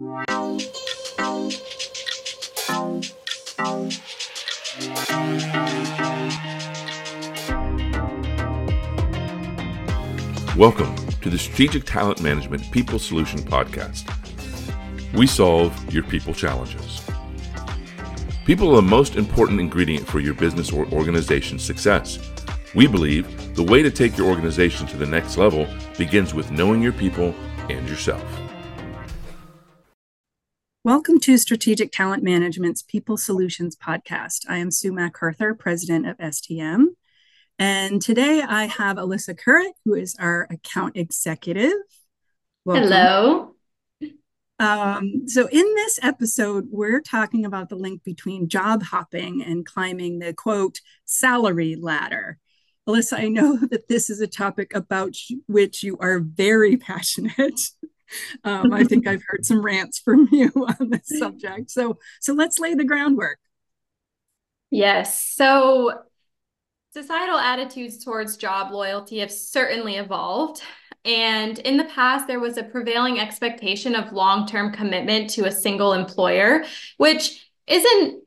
Welcome to the Strategic Talent Management People Solution Podcast. We solve your people challenges. People are the most important ingredient for your business or organization's success. We believe the way to take your organization to the next level begins with knowing your people and yourself. Welcome to Strategic Talent Management's People Solutions Podcast. I am Sue MacArthur, President of STM. And today I have Alyssa Currett, who is our account executive. Welcome. Hello. Um, so, in this episode, we're talking about the link between job hopping and climbing the quote salary ladder. Alyssa, I know that this is a topic about which you are very passionate. Um, I think I've heard some rants from you on this subject. So, so let's lay the groundwork. Yes. So, societal attitudes towards job loyalty have certainly evolved. And in the past, there was a prevailing expectation of long term commitment to a single employer, which isn't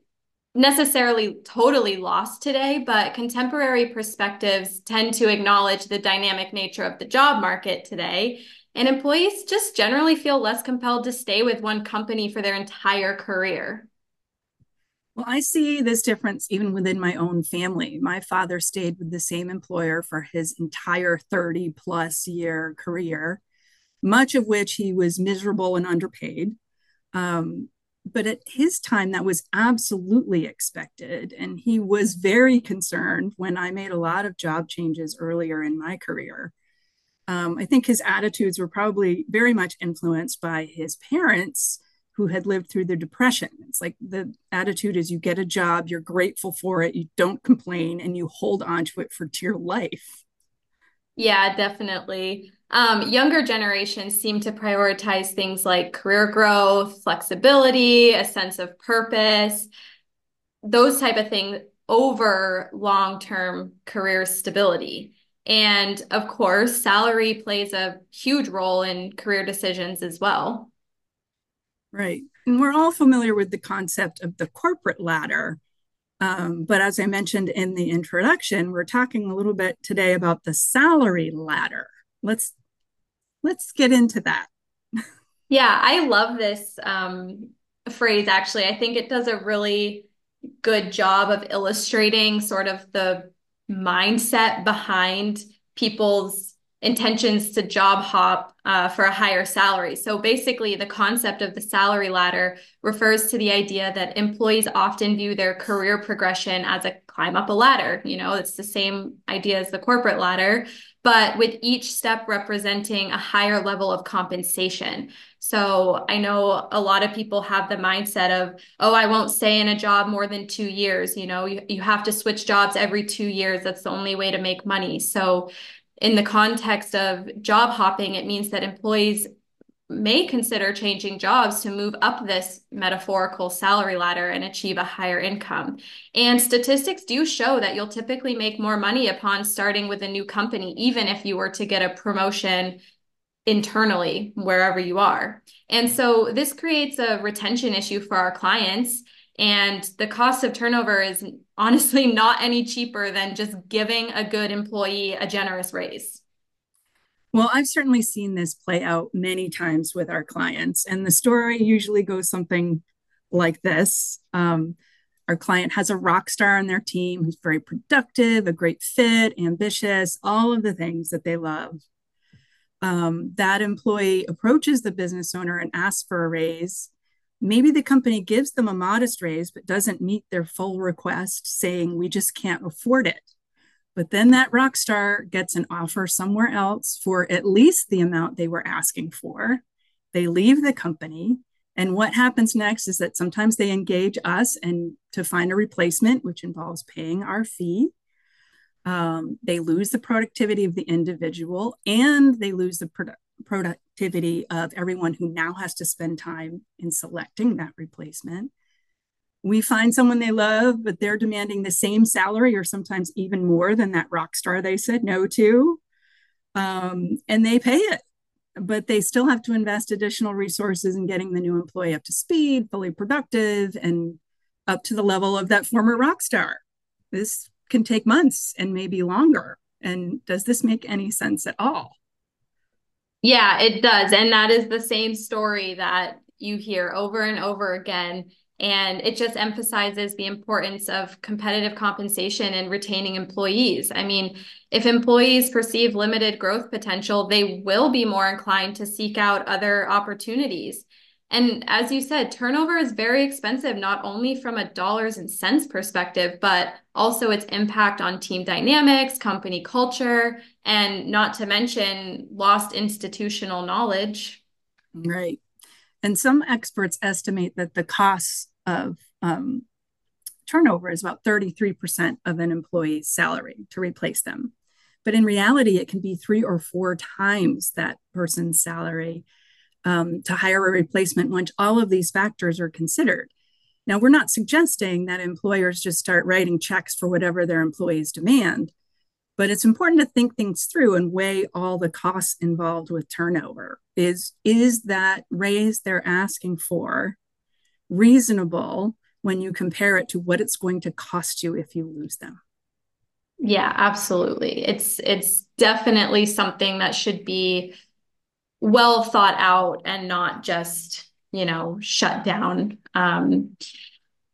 necessarily totally lost today, but contemporary perspectives tend to acknowledge the dynamic nature of the job market today. And employees just generally feel less compelled to stay with one company for their entire career. Well, I see this difference even within my own family. My father stayed with the same employer for his entire 30 plus year career, much of which he was miserable and underpaid. Um, but at his time, that was absolutely expected. And he was very concerned when I made a lot of job changes earlier in my career. Um, I think his attitudes were probably very much influenced by his parents who had lived through the depression. It's like the attitude is you get a job, you're grateful for it, you don't complain, and you hold on to it for dear life. Yeah, definitely. Um, younger generations seem to prioritize things like career growth, flexibility, a sense of purpose, those type of things over long-term career stability. And of course, salary plays a huge role in career decisions as well. Right. And we're all familiar with the concept of the corporate ladder. Um, but as I mentioned in the introduction, we're talking a little bit today about the salary ladder. Let's let's get into that. yeah, I love this um, phrase. Actually, I think it does a really good job of illustrating sort of the mindset behind people's intentions to job hop uh, for a higher salary. So basically, the concept of the salary ladder refers to the idea that employees often view their career progression as a climb up a ladder. You know, it's the same idea as the corporate ladder, but with each step representing a higher level of compensation. So I know a lot of people have the mindset of, oh, I won't stay in a job more than two years. You know, you, you have to switch jobs every two years. That's the only way to make money. So in the context of job hopping, it means that employees may consider changing jobs to move up this metaphorical salary ladder and achieve a higher income. And statistics do show that you'll typically make more money upon starting with a new company, even if you were to get a promotion internally wherever you are. And so this creates a retention issue for our clients. And the cost of turnover is honestly not any cheaper than just giving a good employee a generous raise. Well, I've certainly seen this play out many times with our clients, and the story usually goes something like this. Um, our client has a rock star on their team who's very productive, a great fit, ambitious, all of the things that they love. Um, that employee approaches the business owner and asks for a raise. Maybe the company gives them a modest raise, but doesn't meet their full request, saying, We just can't afford it. But then that rock star gets an offer somewhere else for at least the amount they were asking for. They leave the company. And what happens next is that sometimes they engage us and to find a replacement, which involves paying our fee. Um, they lose the productivity of the individual and they lose the product productivity of everyone who now has to spend time in selecting that replacement. We find someone they love, but they're demanding the same salary or sometimes even more than that rock star they said no to. Um, and they pay it. but they still have to invest additional resources in getting the new employee up to speed, fully productive, and up to the level of that former rock star. This can take months and maybe longer. And does this make any sense at all? Yeah, it does. And that is the same story that you hear over and over again. And it just emphasizes the importance of competitive compensation and retaining employees. I mean, if employees perceive limited growth potential, they will be more inclined to seek out other opportunities. And as you said, turnover is very expensive, not only from a dollars and cents perspective, but also its impact on team dynamics, company culture, and not to mention lost institutional knowledge. Right. And some experts estimate that the costs of um, turnover is about 33% of an employee's salary to replace them. But in reality, it can be three or four times that person's salary um, to hire a replacement once all of these factors are considered. Now, we're not suggesting that employers just start writing checks for whatever their employees demand, but it's important to think things through and weigh all the costs involved with turnover. Is, is that raise they're asking for reasonable when you compare it to what it's going to cost you if you lose them? Yeah, absolutely. It's it's definitely something that should be well thought out and not just you know shut down. Um,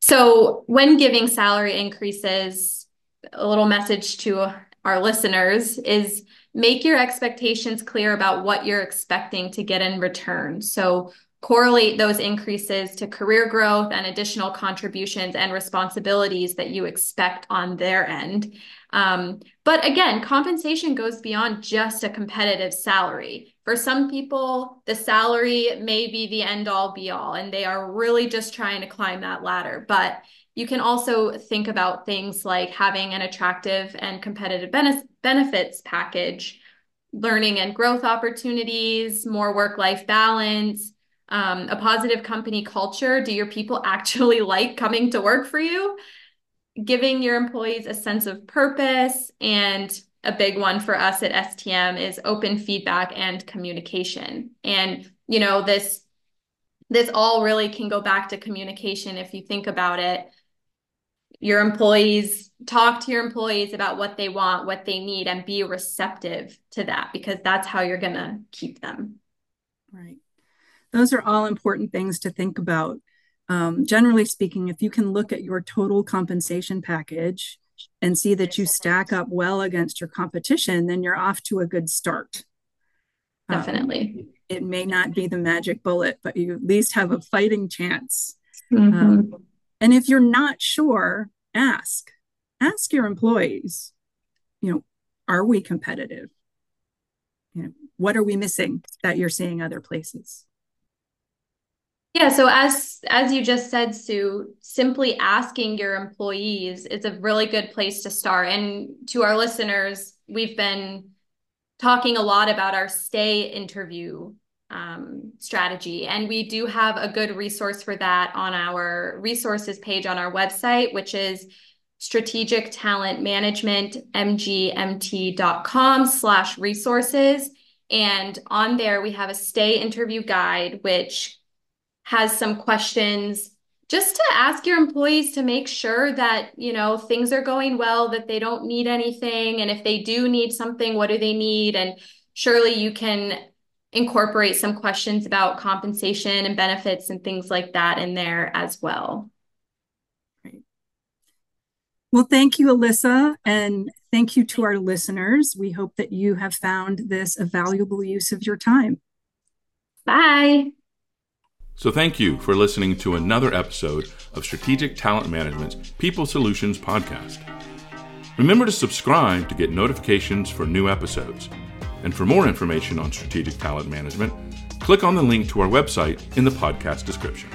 so when giving salary increases a little message to our listeners is make your expectations clear about what you're expecting to get in return. So correlate those increases to career growth and additional contributions and responsibilities that you expect on their end. Um, but again, compensation goes beyond just a competitive salary. For some people, the salary may be the end all be all, and they are really just trying to climb that ladder. But you can also think about things like having an attractive and competitive benefits package, learning and growth opportunities, more work life balance, um, a positive company culture. Do your people actually like coming to work for you? giving your employees a sense of purpose and a big one for us at STM is open feedback and communication. And you know this this all really can go back to communication if you think about it. Your employees talk to your employees about what they want, what they need and be receptive to that because that's how you're going to keep them. Right. Those are all important things to think about um, generally speaking, if you can look at your total compensation package and see that you stack up well against your competition, then you're off to a good start. Um, Definitely. Um, it may not be the magic bullet, but you at least have a fighting chance. Mm-hmm. Um, and if you're not sure, ask. Ask your employees, you know, are we competitive? You know, what are we missing that you're seeing other places? Yeah, so as as you just said, Sue, simply asking your employees is a really good place to start. And to our listeners, we've been talking a lot about our stay interview um, strategy, and we do have a good resource for that on our resources page on our website, which is strategic talent management mgmt.com slash resources and on there we have a stay interview guide which has some questions just to ask your employees to make sure that you know things are going well that they don't need anything and if they do need something what do they need? And surely you can incorporate some questions about compensation and benefits and things like that in there as well. Great. well thank you alyssa and thank you to our listeners. We hope that you have found this a valuable use of your time. Bye so thank you for listening to another episode of Strategic Talent Management's People Solutions Podcast. Remember to subscribe to get notifications for new episodes. And for more information on strategic talent management, click on the link to our website in the podcast description.